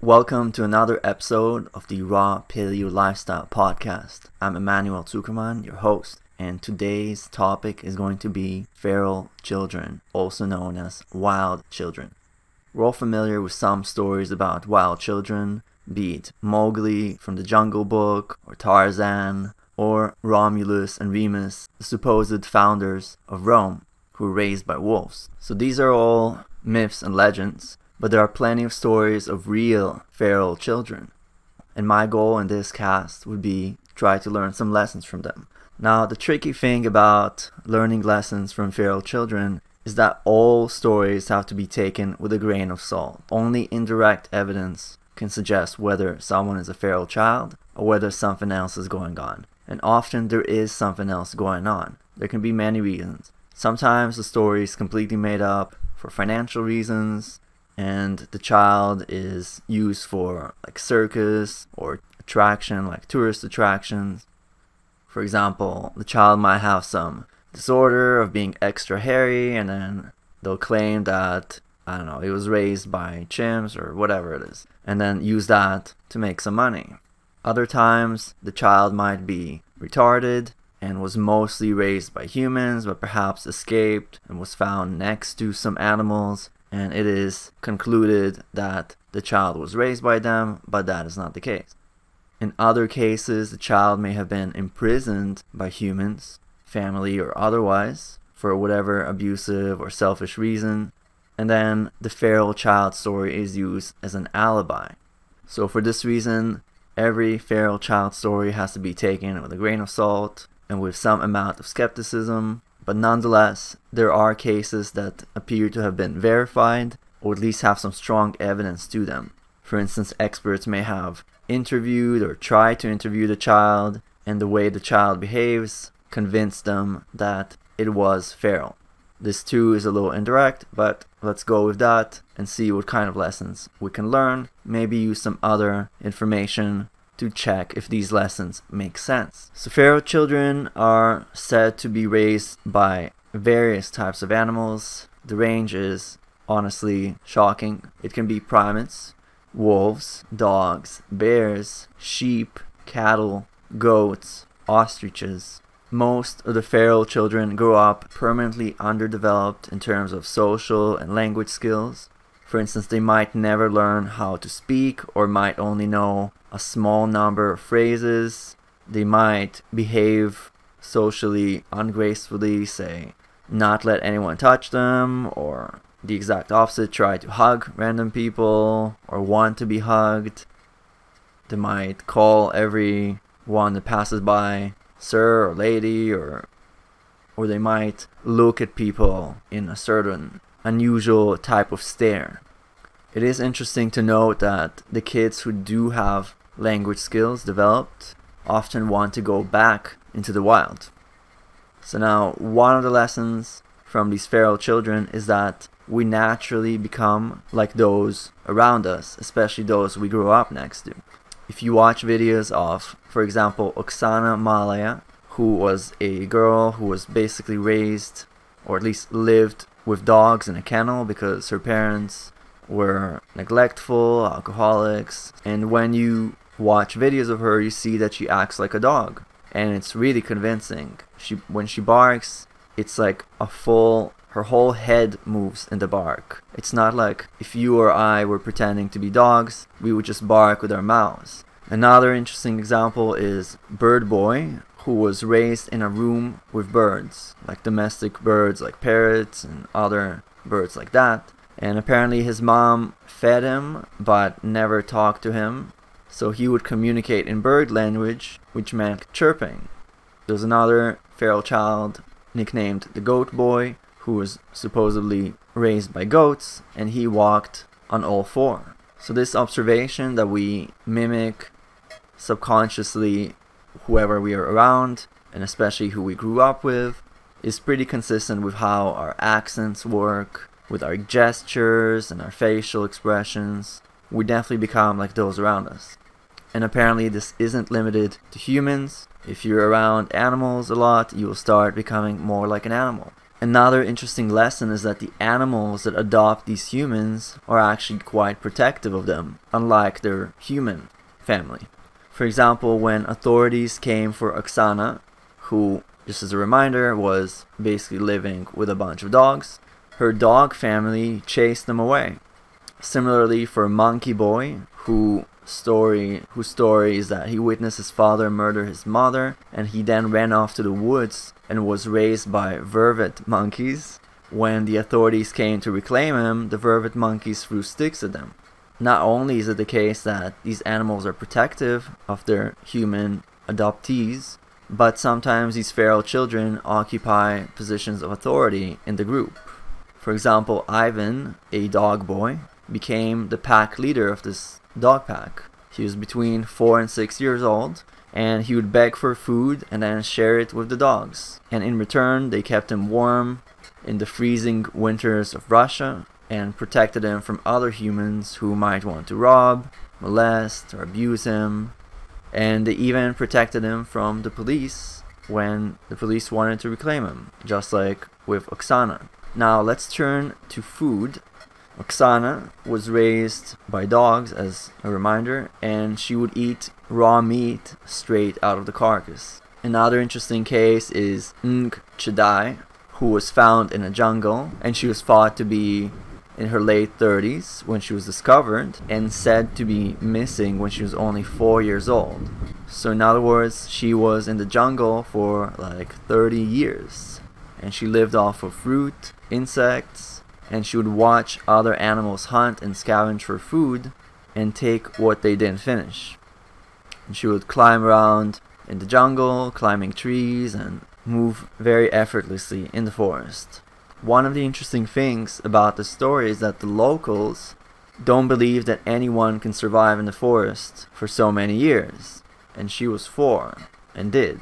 Welcome to another episode of the Raw Paleo Lifestyle Podcast. I'm Emmanuel Zuckerman, your host, and today's topic is going to be feral children, also known as wild children. We're all familiar with some stories about wild children, be it Mowgli from the Jungle Book, or Tarzan, or Romulus and Remus, the supposed founders of Rome, who were raised by wolves. So these are all myths and legends, but there are plenty of stories of real feral children. And my goal in this cast would be try to learn some lessons from them. Now, the tricky thing about learning lessons from feral children is that all stories have to be taken with a grain of salt. Only indirect evidence can suggest whether someone is a feral child or whether something else is going on. And often there is something else going on. There can be many reasons. Sometimes the story is completely made up for financial reasons, and the child is used for like circus or attraction, like tourist attractions. For example, the child might have some disorder of being extra hairy, and then they'll claim that I don't know, it was raised by chimps or whatever it is, and then use that to make some money. Other times, the child might be retarded and was mostly raised by humans, but perhaps escaped and was found next to some animals, and it is concluded that the child was raised by them, but that is not the case. In other cases, the child may have been imprisoned by humans, family or otherwise, for whatever abusive or selfish reason, and then the feral child story is used as an alibi. So, for this reason, every feral child story has to be taken with a grain of salt and with some amount of skepticism, but nonetheless, there are cases that appear to have been verified or at least have some strong evidence to them. For instance, experts may have interviewed or tried to interview the child, and the way the child behaves convinced them that it was feral. This too is a little indirect, but let's go with that and see what kind of lessons we can learn. Maybe use some other information to check if these lessons make sense. So, feral children are said to be raised by various types of animals. The range is honestly shocking. It can be primates, wolves, dogs, bears, sheep, cattle, goats, ostriches, most of the feral children grow up permanently underdeveloped in terms of social and language skills. For instance, they might never learn how to speak or might only know a small number of phrases. They might behave socially ungracefully, say, not let anyone touch them, or the exact opposite, try to hug random people or want to be hugged. They might call every one that passes by sir or lady or or they might look at people in a certain unusual type of stare. It is interesting to note that the kids who do have language skills developed often want to go back into the wild. So now one of the lessons from these feral children is that we naturally become like those around us, especially those we grew up next to if you watch videos of, for example, Oksana Malaya, who was a girl who was basically raised, or at least lived, with dogs in a kennel because her parents were neglectful, alcoholics, and when you watch videos of her, you see that she acts like a dog, and it's really convincing. She when she barks, it's like a full her whole head moves in the bark. It's not like if you or I were pretending to be dogs, we would just bark with our mouths. Another interesting example is Bird Boy, who was raised in a room with birds, like domestic birds like parrots and other birds like that. And apparently his mom fed him but never talked to him, so he would communicate in bird language, which meant chirping. There's another feral child nicknamed the Goat Boy, who was supposedly raised by goats, and he walked on all four. So, this observation that we mimic subconsciously whoever we are around, and especially who we grew up with, is pretty consistent with how our accents work, with our gestures and our facial expressions. We definitely become like those around us. And apparently, this isn't limited to humans. If you're around animals a lot, you will start becoming more like an animal. Another interesting lesson is that the animals that adopt these humans are actually quite protective of them, unlike their human family. For example, when authorities came for Oksana, who, just as a reminder, was basically living with a bunch of dogs, her dog family chased them away. Similarly, for Monkey Boy, who story whose story is that he witnessed his father murder his mother and he then ran off to the woods and was raised by vervet monkeys. When the authorities came to reclaim him, the vervet monkeys threw sticks at them. Not only is it the case that these animals are protective of their human adoptees, but sometimes these feral children occupy positions of authority in the group. For example, Ivan, a dog boy, became the pack leader of this dog pack. He was between 4 and 6 years old, and he would beg for food and then share it with the dogs. And in return, they kept him warm in the freezing winters of Russia and protected him from other humans who might want to rob, molest, or abuse him. And they even protected him from the police when the police wanted to reclaim him, just like with Oksana. Now let's turn to food Oksana was raised by dogs, as a reminder, and she would eat raw meat straight out of the carcass. Another interesting case is Ng Chadai, who was found in a jungle, and she was thought to be in her late 30s when she was discovered, and said to be missing when she was only 4 years old. So, in other words, she was in the jungle for like 30 years, and she lived off of fruit, insects, and she would watch other animals hunt and scavenge for food and take what they didn't finish. And she would climb around in the jungle, climbing trees, and move very effortlessly in the forest. One of the interesting things about the story is that the locals don't believe that anyone can survive in the forest for so many years, and she was four and did.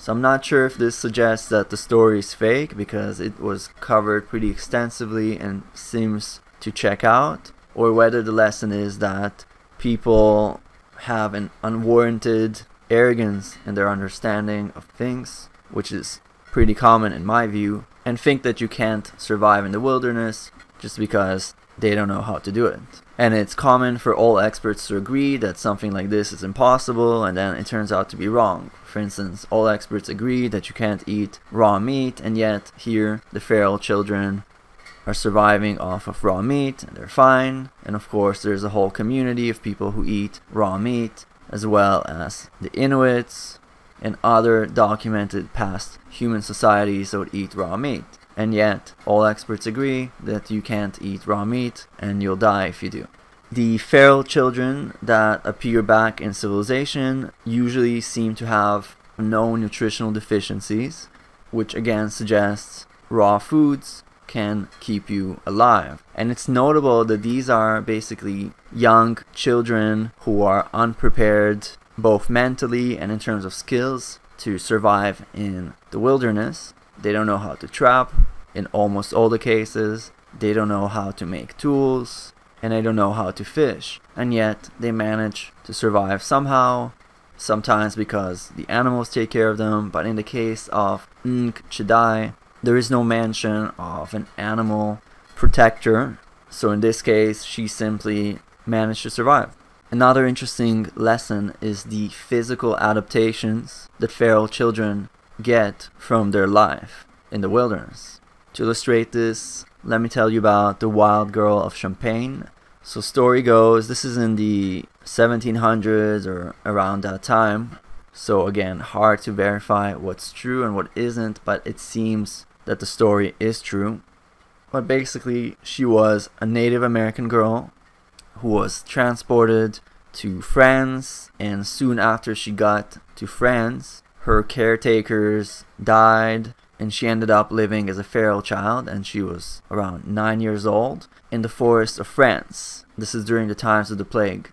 So I'm not sure if this suggests that the story is fake because it was covered pretty extensively and seems to check out, or whether the lesson is that people have an unwarranted arrogance in their understanding of things, which is pretty common in my view, and think that you can't survive in the wilderness just because they don't know how to do it. And it's common for all experts to agree that something like this is impossible, and then it turns out to be wrong. For instance, all experts agree that you can't eat raw meat, and yet here the feral children are surviving off of raw meat and they're fine. And of course, there's a whole community of people who eat raw meat, as well as the Inuits and other documented past human societies that would eat raw meat. And yet, all experts agree that you can't eat raw meat and you'll die if you do. The feral children that appear back in civilization usually seem to have no nutritional deficiencies, which again suggests raw foods can keep you alive. And it's notable that these are basically young children who are unprepared both mentally and in terms of skills to survive in the wilderness. They don't know how to trap in almost all the cases. They don't know how to make tools and they don't know how to fish. And yet they manage to survive somehow, sometimes because the animals take care of them, but in the case of Ng Chidai, there is no mention of an animal protector. So in this case, she simply managed to survive. Another interesting lesson is the physical adaptations that feral children get from their life in the wilderness. To illustrate this, let me tell you about the Wild Girl of Champagne. So, story goes, this is in the 1700s or around that time. So, again, hard to verify what's true and what isn't, but it seems that the story is true. But basically, she was a Native American girl who was transported to France, and soon after she got to France, her caretakers died and she ended up living as a feral child and she was around 9 years old in the forests of France. This is during the times of the plague.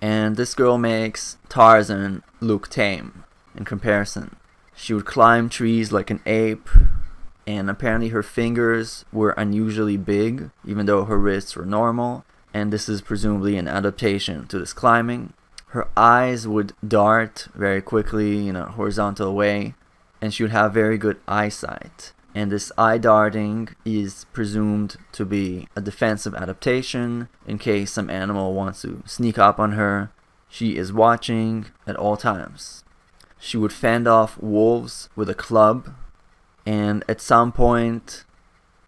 And this girl makes Tarzan look tame in comparison. She would climb trees like an ape, and apparently her fingers were unusually big, even though her wrists were normal, and this is presumably an adaptation to this climbing. Her eyes would dart very quickly in a horizontal way, and she would have very good eyesight. And this eye darting is presumed to be a defensive adaptation in case some animal wants to sneak up on her. She is watching at all times. She would fend off wolves with a club, and at some point,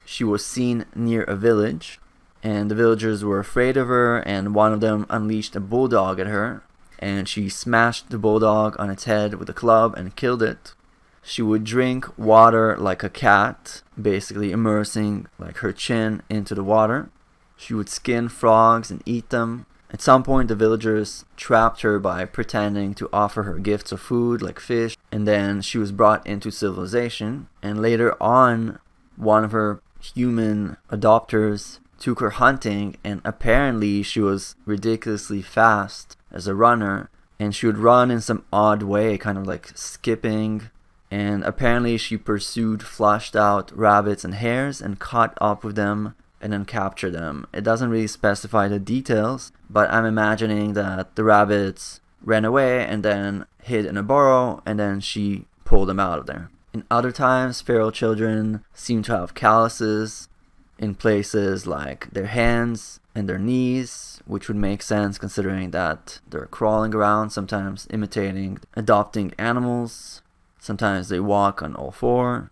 she was seen near a village, and the villagers were afraid of her, and one of them unleashed a bulldog at her, and she smashed the bulldog on its head with a club and killed it. She would drink water like a cat, basically immersing like her chin into the water. She would skin frogs and eat them. At some point, the villagers trapped her by pretending to offer her gifts of food like fish, and then she was brought into civilization. And later on, one of her human adopters took her hunting, and apparently she was ridiculously fast as a runner, and she would run in some odd way, kind of like skipping. And apparently, she pursued flushed out rabbits and hares and caught up with them and then captured them. It doesn't really specify the details, but I'm imagining that the rabbits ran away and then hid in a burrow, and then she pulled them out of there. In other times, feral children seem to have calluses in places like their hands and their knees, which would make sense considering that they're crawling around, sometimes imitating adopting animals. Sometimes they walk on all four,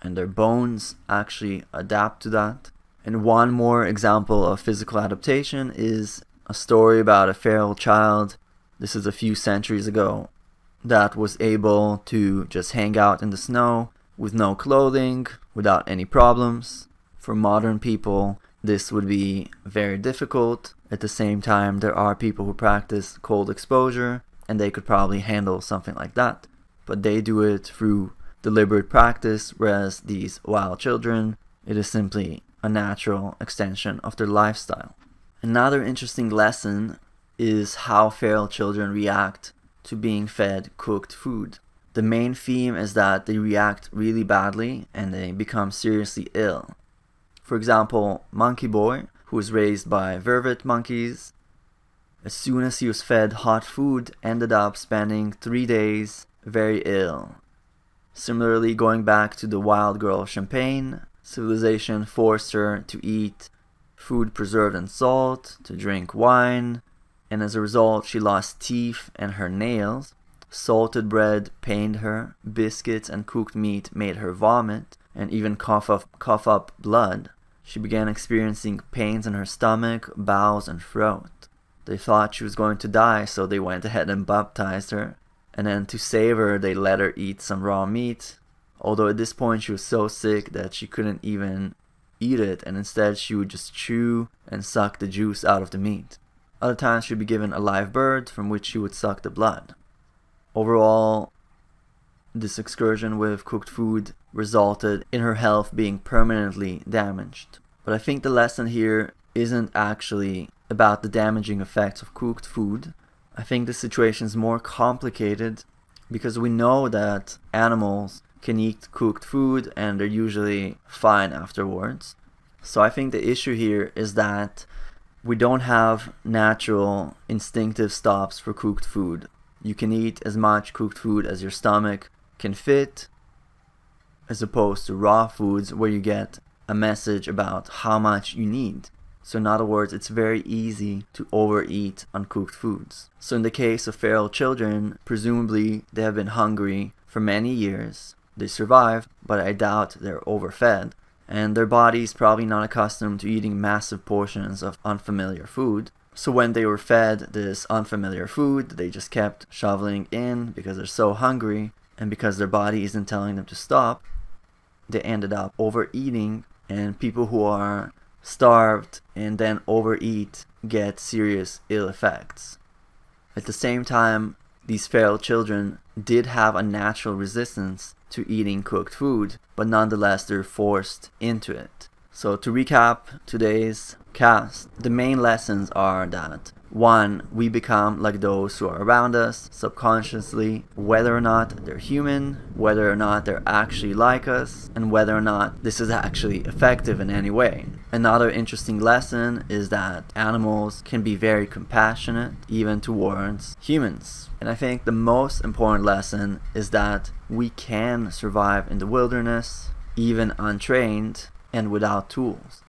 and their bones actually adapt to that. And one more example of physical adaptation is a story about a feral child. This is a few centuries ago that was able to just hang out in the snow with no clothing without any problems. For modern people, this would be very difficult. At the same time, there are people who practice cold exposure and they could probably handle something like that. But they do it through deliberate practice, whereas these wild children, it is simply a natural extension of their lifestyle. Another interesting lesson is how feral children react to being fed cooked food. The main theme is that they react really badly and they become seriously ill. For example, Monkey Boy, who was raised by vervet monkeys, as soon as he was fed hot food, ended up spending three days very ill. Similarly, going back to the wild girl of Champagne, civilization forced her to eat food preserved in salt, to drink wine, and as a result, she lost teeth and her nails. Salted bread pained her, biscuits and cooked meat made her vomit, and even cough up, cough up blood. She began experiencing pains in her stomach, bowels, and throat. They thought she was going to die, so they went ahead and baptized her. And then to save her, they let her eat some raw meat. Although at this point she was so sick that she couldn't even eat it, and instead she would just chew and suck the juice out of the meat. Other times she'd be given a live bird from which she would suck the blood. Overall, this excursion with cooked food resulted in her health being permanently damaged. But I think the lesson here isn't actually about the damaging effects of cooked food. I think the situation is more complicated because we know that animals can eat cooked food and they're usually fine afterwards. So I think the issue here is that we don't have natural instinctive stops for cooked food. You can eat as much cooked food as your stomach can fit, as opposed to raw foods where you get a message about how much you need. So, in other words, it's very easy to overeat uncooked foods. So, in the case of feral children, presumably they have been hungry for many years. They survive, but I doubt they're overfed and their bodies probably not accustomed to eating massive portions of unfamiliar food. So when they were fed this unfamiliar food, they just kept shoveling in because they're so hungry and because their body isn't telling them to stop, they ended up overeating and people who are starved and then overeat get serious ill effects. At the same time, these feral children did have a natural resistance to eating cooked food, but nonetheless they're forced into it. So to recap today's cast, the main lessons are that one, we become like those who are around us subconsciously, whether or not they're human, whether or not they're actually like us, and whether or not this is actually effective in any way. Another interesting lesson is that animals can be very compassionate, even towards humans. And I think the most important lesson is that we can survive in the wilderness even untrained and without tools.